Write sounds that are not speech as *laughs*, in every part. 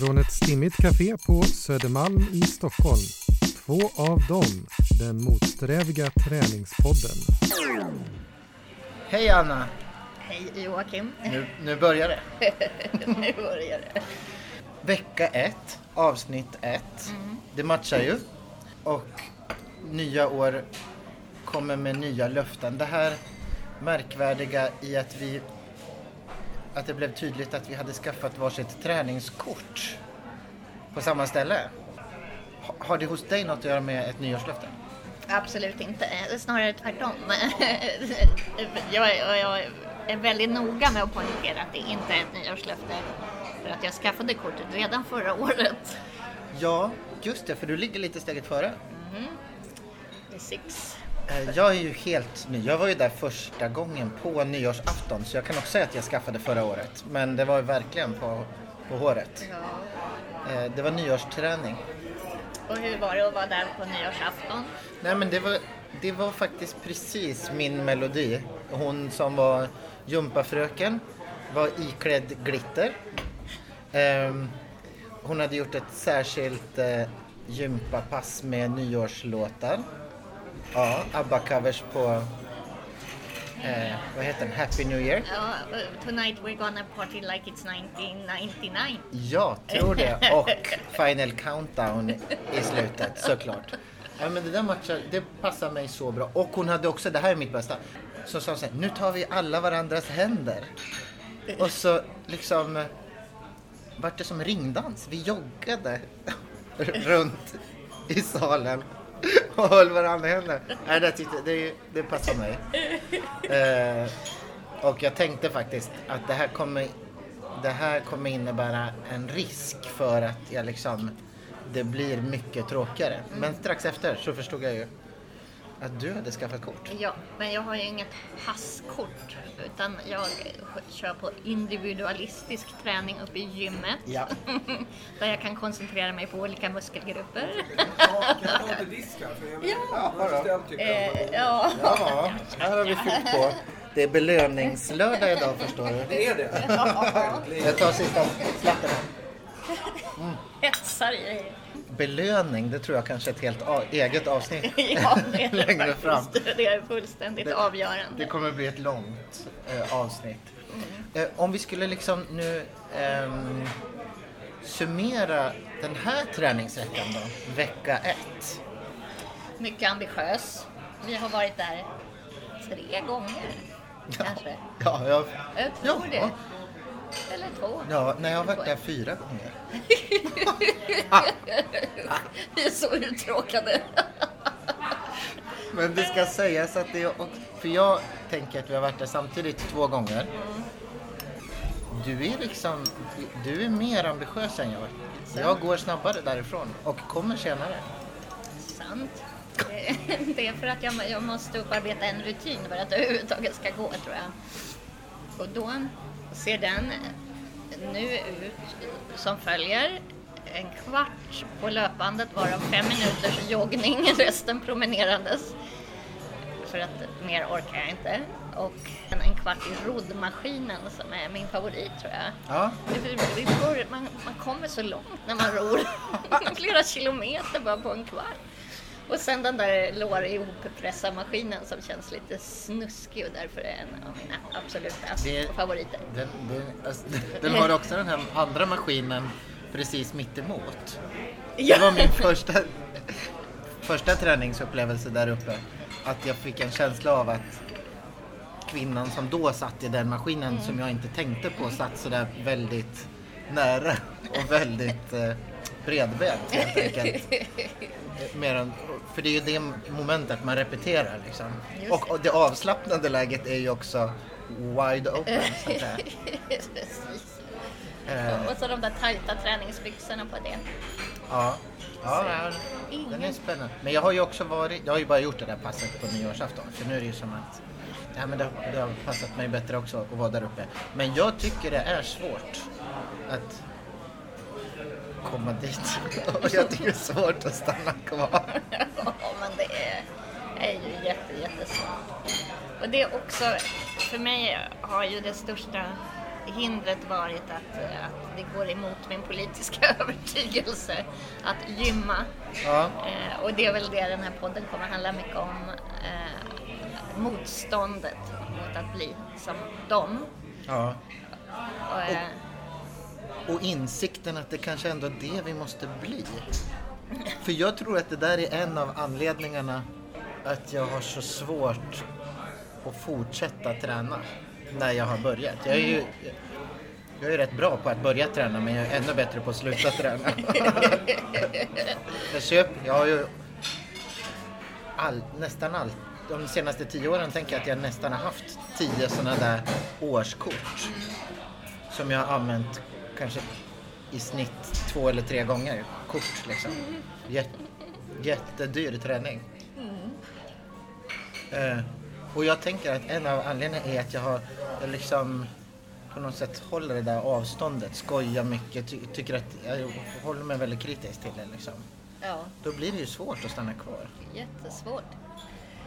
Från ett stimmigt café på Södermalm i Stockholm. Två av dem, den motsträviga träningspodden. Hej Anna! Hej Joakim. Nu, nu börjar det. *laughs* nu börjar det. Vecka ett, avsnitt ett. Det matchar ju. Och nya år kommer med nya löften. Det här märkvärdiga i att vi att det blev tydligt att vi hade skaffat varsitt träningskort på samma ställe. Ha- Har det hos dig något att göra med ett nyårslöfte? Absolut inte. Snarare tvärtom. *laughs* jag, är- jag är väldigt noga med att poängtera att det inte är ett nyårslöfte. För att jag skaffade kortet redan förra året. Ja, just det, för du ligger lite steget före. Är Six. Eh, Jag är ju helt ny. Jag var ju där första gången på nyårsafton så jag kan också säga att jag skaffade förra året. Men det var ju verkligen på, på håret. Ja. Eh, Det var nyårsträning. Och hur var det att vara där på nyårsafton? Nej men det var, det var faktiskt precis min melodi. Hon som var gympafröken var iklädd glitter. Ehm, Hon hade gjort ett särskilt eh, gympapass med nyårslåtar. Ja, ABBA-covers på, eh, vad heter den, Happy New Year. Ja, tonight we're gonna party like it's 1999. Ja, tror det. *laughs* Och Final Countdown i slutet, såklart. Ja, men det där matchar, det passar mig så bra. Och hon hade också, det här är mitt bästa, så sa hon så här, nu tar vi alla varandras händer. Och så liksom vart det som ringdans. Vi joggade *laughs* runt i salen och höll varandra i händer. Nej, det, tyckte, det, det passar mig. Eh, och jag tänkte faktiskt att det här kommer det här kommer innebära en risk för att jag liksom det blir mycket tråkigare. Men strax efter så förstod jag ju att du hade skaffat kort. Ja, men jag har ju inget passkort utan jag kör på individualistisk träning uppe i gymmet. Ja. *laughs* Där jag kan koncentrera mig på olika muskelgrupper. Vet Ja, att Eh, ja. Ja, här har vi fyllt på. Det är belöningslördag idag förstår du. Det är det. *laughs* Jag tar sista slatten här. *laughs* hetsar i. Belöning, det tror jag kanske är ett helt a- eget avsnitt *laughs* Ja, det är det längre fram. Det är fullständigt Det- avgörande. Det kommer bli ett långt eh, avsnitt. Eh, om vi skulle liksom nu ehm, summera den här träningsveckan då, vecka ett. Mycket ambitiös. Vi har varit där tre gånger kanske. Ja, jag, Jag tror Ja. det. Eller två. ja, nej, jag har varit där fyra gånger. *laughs* Vi är så uttråkade. Men det ska sägas att det är, för jag tänker att vi har varit där samtidigt två gånger. Du är liksom, du är mer ambitiös än jag. Jag går snabbare därifrån och kommer senare. Sant. *laughs* Det- är för att jag, jag måste upparbeta en rutin för att det överhuvudtaget ska gå tror jag. Och då ser den nu ut som följer. En kvart på löpbandet varav fem minuters joggning, *laughs* resten promenerandes. För att mer orkar jag inte. Och en, en kvart i roddmaskinen som är min favorit tror jag. Ja, Det- vi får- Man, man kommer så långt när man ror. *laughs* Flera kilometer bara på en kvart. Och sen den där lår ihop maskinen som känns lite snuskig och därför är en av mina absoluta Det- favoriter. Den, den, alltså, den har också den här andra maskinen precis mitt emot. Det var min första, första träningsupplevelse där uppe. Att jag fick en känsla av att kvinnan som då satt i den maskinen som jag inte tänkte på satt sådär väldigt nära och väldigt eh, bredbent helt *laughs* enkelt. Mer än, för det är ju det momentet man repeterar liksom. Och, och det avslappnade läget är ju också wide open så att säga. *laughs* Eh, Och så de där tajta träningsbyxorna på det. Ja, ja den, är spännande. Men jag har ju också varit, jag har ju bara gjort det där passet på nyårsafton. För nu är det ju som att, ja men det, det har passat mig bättre också att vara där uppe. Men jag tycker det är svårt att komma dit. Och *laughs* jag tycker det är svårt att stanna kvar. Ja, men det är, är ju jätte, jättesvårt. Och det är också, för mig har ju det största hindret varit att, att det går emot min politiska *laughs* övertygelse att gymma. Ja. Eh, och det är väl det den här podden kommer handla mycket om. Eh, motståndet mot att bli som dem. ja. Och, eh, Och insikten att det kanske ändå är det vi måste bli. För jag tror att det där är en av anledningarna att jag har så svårt att fortsätta träna när jag har börjat. Jag är ju jag är rätt bra på att börja träna men jag är ännu bättre på att sluta träna. *laughs* jag, köp, jag har ju all, nästan allt. De senaste tio åren tänker jag att jag nästan har haft tio sådana där årskort som jag har använt kanske i snitt två eller tre gånger. Kort liksom. Jät, jättedyr träning. Eh, och jag tänker att en av anledningarna är att jag har jag liksom på något sätt håller det där avståndet, skojar mycket, ty, tycker att jag håller mig väldigt kritisk till det liksom. ja, Då blir det ju svårt att stanna kvar. jättesvårt.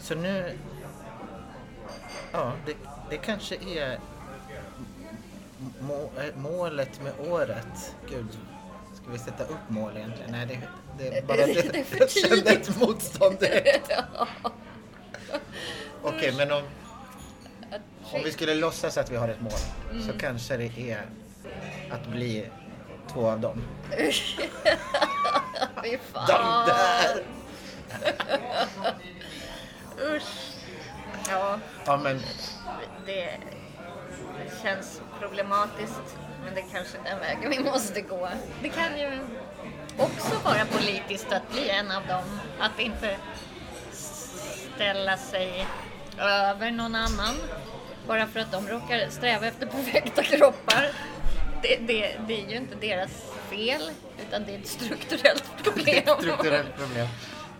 Så nu, ja, det, det kanske är må, äh, målet med året. Gud, ska vi sätta upp mål egentligen? Nej, det, det är bara Det- det, är jag kände ett motstånd *laughs* direkt. Okej, men om, om vi skulle låtsas att vi har ett mål Mm. så kanske det är att bli två av dem. *laughs* Fy fan. De där! Usch. Ja, Ja, men det känns problematiskt. Men det är kanske är den vägen vi måste gå. Det kan ju också vara politiskt att bli en av dem. Att inte ställa sig över någon annan. Bara för att de råkar sträva efter perfekta kroppar. Det, det, det är ju inte deras fel, utan det är ett strukturellt problem. *laughs* strukturellt problem.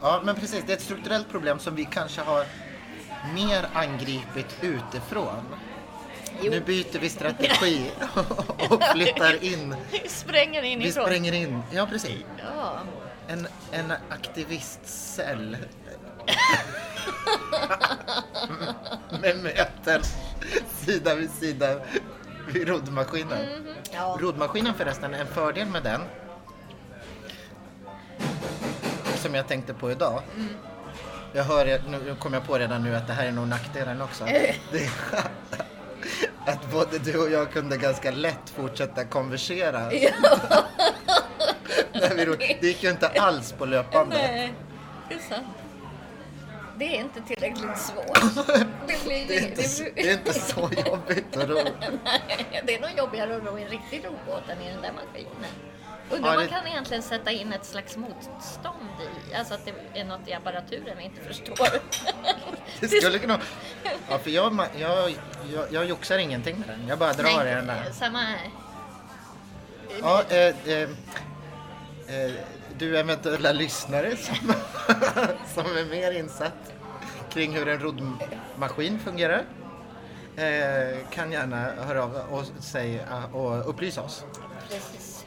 Ja, men precis. Det är ett strukturellt problem som vi kanske har mer angripit utifrån. Jo. Nu byter vi strategi och flyttar in. Vi spränger in Vi ifrån. spränger in, ja precis, Ja. en, en aktivistcell. *laughs* Med möten sida vid sida vid roddmaskinen. ja. Roddmaskinen förresten, en fördel med den som jag tänkte på idag. Jag hör, nu kommer jag på redan nu att det här är nog nackdelen också. Det är *laughs* att både du och jag kunde ganska lätt fortsätta konversera. Ro- det gick ju inte alls på löpande. Nej, det är sant. Det är inte tillräckligt svårt. *laughs* Det, blir, Det är inte, så- det är inte så jobbigt att ro. *laughs* Nej, det är nog jobbigare att ro i en riktig robåt än i den där maskinen. Undrar Ja, det- man kan egentligen sätta in ett slags motstånd i, alltså att det är något i apparaturen vi inte förstår. *laughs* Det skulle kunna... Ja, för jag, jag, jag, jag joxar ingenting med den. Jag bara drar i den där. samma här. Ja, eh, eh, eh, du eventuella lyssnare som, *laughs* som är mer insatt kring hur en roddmaskin fungerar eh, kan gärna höra av och, säga, och upplysa oss. Precis.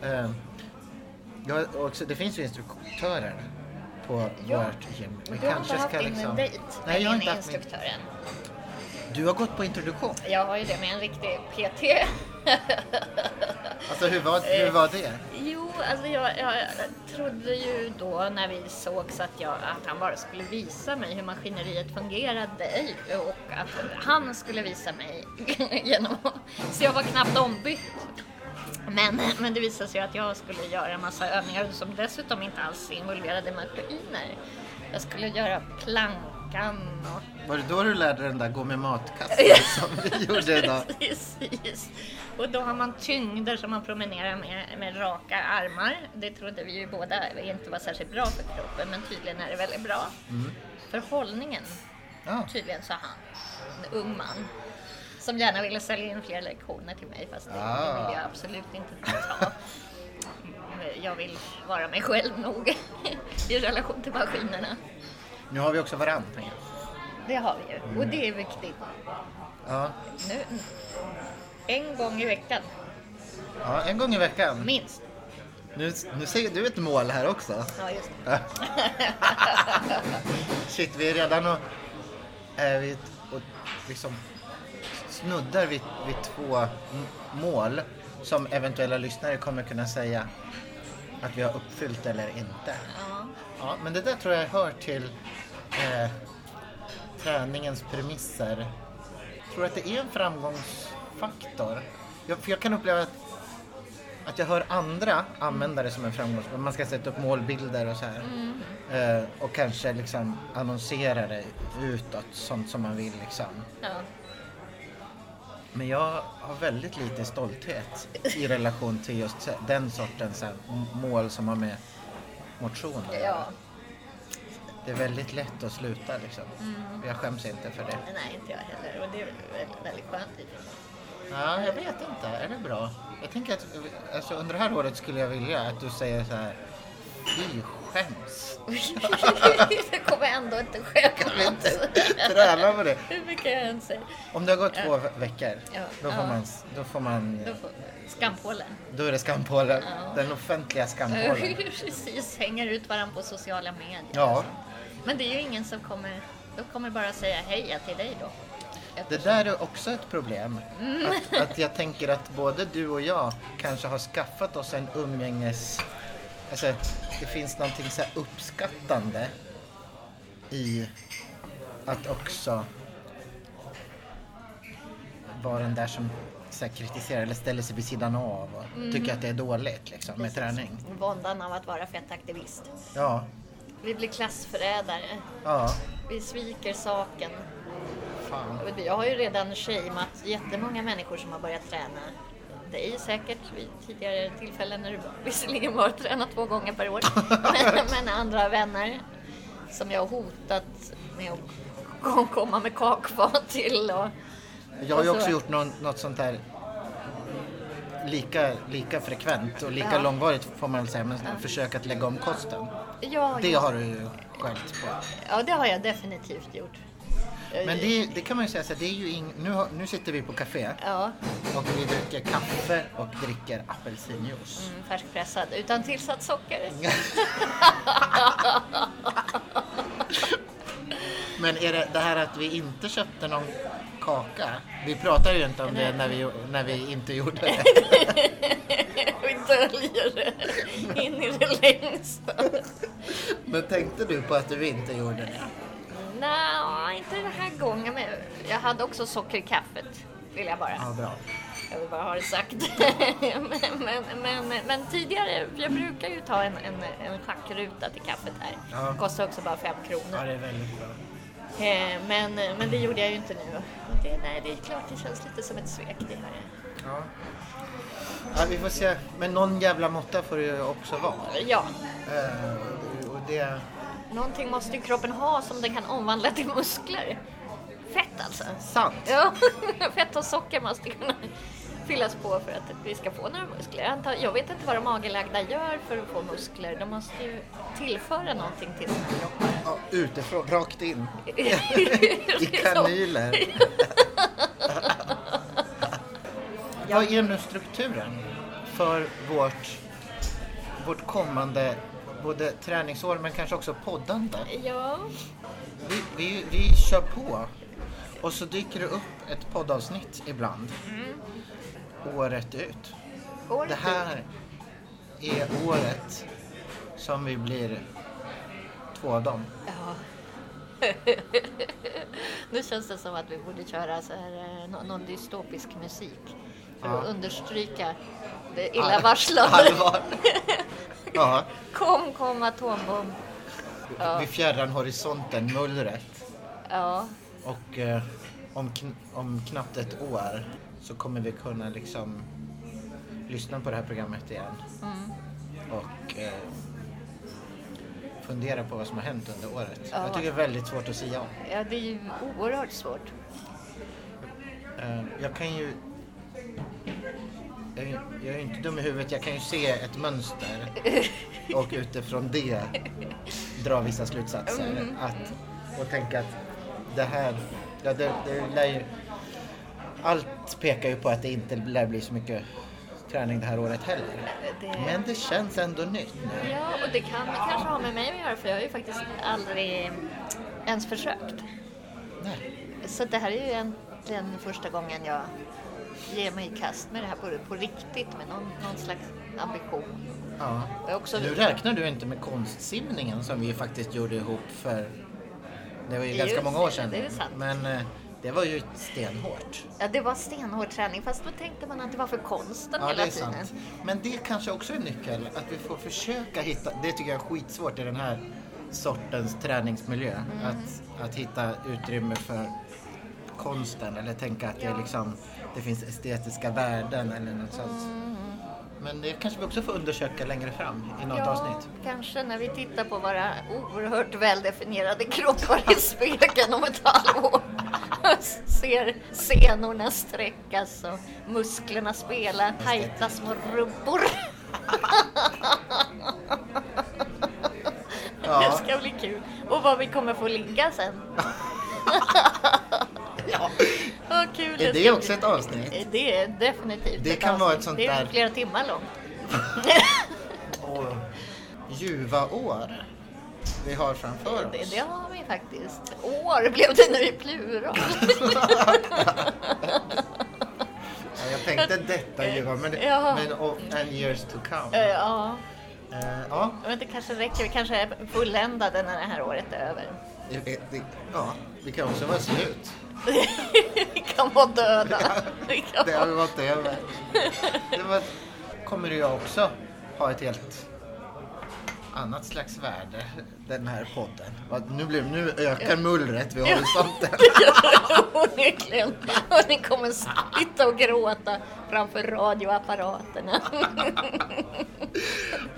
Ja, också, det finns ju instruktörer på Ja, vårt gym. Men du har inte haft din liksom- dejt Nej, med jag har inte haft min... Du har gått på introduktion. Jag har ju det med en riktig PT. Alltså hur var, hur var det? Jo, alltså jag, jag trodde ju då när vi sågs att, jag, att han bara skulle visa mig hur maskineriet fungerade och att han skulle visa mig *laughs* genom Så jag var knappt ombytt. Men, men det visade sig att jag skulle göra en massa övningar som dessutom inte alls involverade maskiner. Jag skulle göra plankan och Var det då du lärde dig den där gå med matkassen *laughs* som vi gjorde idag? *laughs* Precis. Och då har man tyngder som man promenerar med, med raka armar. Det trodde vi ju båda inte var särskilt bra för kroppen, men tydligen är det väldigt bra. För hållningen, Ja. tydligen sa han, en ung man. Som gärna ville sälja in fler lektioner till mig, fast det, det Ah. vill jag absolut inte ta. Jag vill vara mig själv nog *laughs* i relation till maskinerna. Nu har vi också jag. Det har vi ju, och det är viktigt. Ja. Nu, en gång i veckan, ja, en gång i veckan. minst. Nu, nu ser du ett mål här också. Ja, just det. *laughs* Shit, vi är redan och, är vi och liksom snuddar vid, vid två mål som eventuella lyssnare kommer kunna säga att vi har uppfyllt eller inte. Ja. Ja, men det där tror jag hör till eh, träningens premisser. Jag tror att det är en framgångsfaktor. Jag, för jag kan uppleva att, att jag hör andra använda det som en framgångsfaktor. Man ska sätta upp målbilder och så här. Eh, och kanske liksom annonsera det utåt, sånt som man vill liksom. Ja. Men jag har väldigt lite stolthet i relation till just den sortens m- mål som har med motion att göra. ja. Det är väldigt lätt att sluta liksom. Jag skäms inte för det. Nej, inte jag heller. Och det är väldigt, väldigt skönt. Ja, jag vet inte. Är det bra? Jag tänker att alltså, under det här året skulle jag vilja att du säger så här. Fy skäms. *laughs* det kommer ändå inte skämmas. Träna på det. Hur mycket jag än säger. Om det har gått två ve- veckor, Ja. då får Ja. man, då får man, Då får skampålen. då är det skampålen. Den offentliga skampålen. *laughs* Precis, hänger ut varandra på sociala medier. Ja. Men det är ju ingen som kommer, då kommer bara säga hej till dig då. Det där är också ett problem. Mm. Att, att jag tänker att både du och jag kanske har skaffat oss en umgänges... Alltså, det finns någonting så här uppskattande i att också vara den där som så här, kritiserar eller ställer sig vid sidan av och Mm. tycker att det är dåligt liksom, med träning. Våndan av att vara fettaktivist. Ja, Vi blir klassförrädare. ja, Vi sviker saken. fan. Jag har ju redan shameat jättemånga människor som har börjat träna. Är säkert vid tidigare tillfällen när du visserligen bara tränat två gånger per år. Men, *laughs* men andra vänner som jag har hotat med att komma med kakfat till. Och, Jag har ju också gjort någon, något sånt här lika, lika frekvent och lika Ja. långvarigt får man väl säga, men försök att lägga om kosten. ja, Det ja. har du ju skällt på. ja, det har jag definitivt gjort. Men det, det kan man ju säga så här, det är ju ing, nu, har, nu sitter vi på café Ja, och vi dricker kaffe och dricker apelsinjuice. mm, färskpressad utan tillsatt socker. *laughs* Men är det det här att vi inte köpte någon kaka? Vi pratar ju inte om det när vi, när vi inte gjorde *laughs* det. Vi döljer det in i det längsta. Men tänkte du på att du inte gjorde det? Nej, inte den här gången. Men jag hade också socker i kaffet. Vill jag bara. Ja, bra. Jag vill bara ha det sagt. *laughs* men, men, men, men tidigare, jag brukar ju ta en, en, en schackruta till kaffet här. Ja. Kostar också bara fem Ja, kronor. det är väldigt bra. Eh, Men, men det gjorde jag ju inte nu. Det, nej, det är klart det känns lite som ett svek det här. Ja. ja, vi får se. Men någon jävla måtta får det ju också vara. Ja, Eh, och det... någonting måste ju kroppen ha som den kan omvandla till muskler. Fett alltså. Sant. Ja, *laughs* fett och socker måste kunna fyllas på för att vi ska få några muskler. Jag, antar, jag vet inte vad de magerlagda gör för att få muskler. De måste ju tillföra någonting till sina kroppar. Ja, utifrån, rakt in. *laughs* I kanyler. Vad är nu strukturen för vårt, vårt kommande både träningsår men kanske också poddande? Ja, Vi, vi, vi kör på och så dyker det upp ett poddavsnitt ibland. Året ut. året Det här är året som vi blir två av dem. Ja. *laughs* nu känns det som att vi borde köra så här, eh, nå- någon dystopisk musik. För Ja. att understryka det illavarslande. Allvar. *laughs* Ja, Kom, kom atombomb. Ja. vid fjärran horisonten, mullret. Ja, Och eh, om, kn- om knappt ett år så kommer vi kunna liksom lyssna på det här programmet igen. Mm. Och eh, fundera på vad som har hänt under året. Ja. Jag tycker det är väldigt svårt att säga om. ja, det är ju oerhört svårt. Eh, jag kan ju... Jag är, jag är inte dum i huvudet, jag kan ju se ett mönster och utifrån det dra vissa slutsatser. Att, och tänka att det här, ja, det, det lär ju, allt pekar ju på att det inte lär bli så mycket träning det här året heller. Det... Men det känns ändå nytt nu. Ja, och det kan kanske ha med mig att göra för jag har ju faktiskt aldrig ens försökt. Nej. Så det här är ju en egentligen första gången jag ger mig i kast med det här på, på riktigt med någon, någon slags ambition. Ja. Också, Nu räknar du inte med konstsimningen som vi faktiskt gjorde ihop för... Det var ju Just ganska många år det, sedan. det. Men eh, det var ju stenhårt. ja, det var stenhård träning fast då tänkte man att det var för konsten Ja, det hela är tiden. sant. Men det kanske också är en nyckel, att vi får försöka hitta, det tycker jag är skitsvårt i den här sortens träningsmiljö, Mm. att, att hitta utrymme för konsten eller tänka att det, är liksom, det finns estetiska värden eller något sånt. Mm. Men det kanske vi också får undersöka längre fram i något Ja, avsnitt. kanske när vi tittar på våra oerhört väldefinierade kroppar i spegeln om ett halvår. Ser senorna sträckas och musklerna spela tajta små rubbor. Ja. Det ska bli kul. Och vad vi kommer få ligga sen. *laughs* Vad kul Är det också ett avsnitt? Det är definitivt Det kan vara ett avsnitt. sånt Det är där- flera timmar långt. *laughs* Ljuva år vi har framför oss. Det, det har vi faktiskt. År blev det nu i plural. *laughs* Ja, jag tänkte detta ljuva, men, Ja. men och, and years to Eh, come. ja, Eh, ja, men det kanske räcker. Vi kanske är fulländade när det här året är över. det, det, ja, vi kan också vara slut. *laughs* vi kan vara döda. Vi kan Det har vi varit över. Det var, kommer ju också ha ett helt annat slags värde, den här podden. Nu, blir, nu ökar mullret vid horisonten. *laughs* Onekligen. Och ni kommer sitta och gråta framför radioapparaterna. *laughs*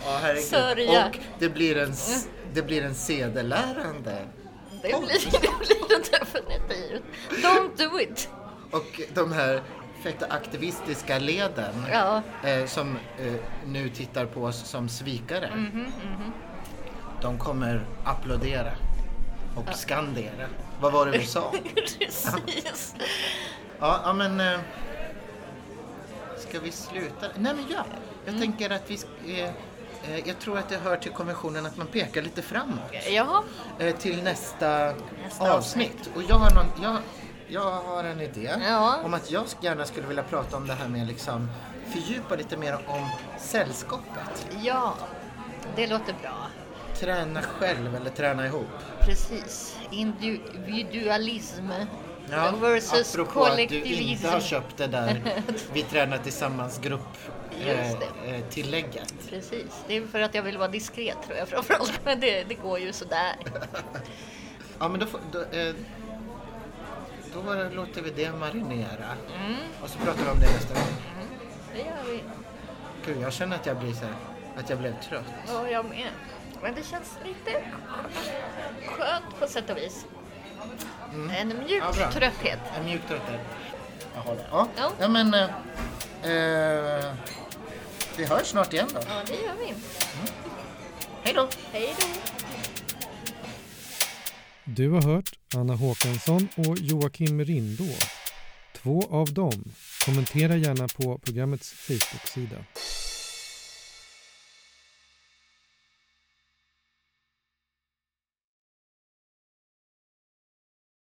Ja. Sörja. Och det blir en, s- det blir en sedelärande. Det blir *laughs* det, blir det definitivt. Don't do it. Och de här feta aktivistiska leden Ja. eh, som eh, nu tittar på oss som svikare. Mhm, De kommer applådera och skandera. Vad var det vi sa? *laughs* Precis. Ja, ja men... Eh, ska vi sluta? Nej men ja. Jag Mm. tänker att vi... Eh, eh, jag tror att det hör till konventionen att man pekar lite framåt. Jaha. Eh, till nästa, Nästa avsnitt. Och jag har, någon, jag, jag har en idé Ja. om att jag gärna skulle vilja prata om det här med liksom fördjupa lite mer om sällskapet. Ja, det låter bra. Träna själv eller träna ihop. Precis. Individualism versus apropå att du kollektivism. inte har köpt det där *laughs* Vi tränar tillsammans grupp eh, eh, tillägget. Precis. Det är för att jag vill vara diskret tror jag framförallt. *laughs* Men det, det går ju sådär. *laughs* Ja men då, då, eh, då låter vi det marinera. Mm. Och så pratar vi om det nästa gång. Det gör vi. Gud, jag känner att jag blir så här, att jag blev trött. Ja, jag med. Men det känns lite skönt på sätt och vis. En mjuk Mm. Ja, trötthet. En mjuk trötthet. Jag håller. Ja, Ja. ja men... Eh, eh, vi hörs snart igen då. Ja, det gör vi. Hej då! Hej då. Du har hört Anna Håkansson och Joakim Rindå. Två av dem. Kommentera gärna på programmets Facebook-sida.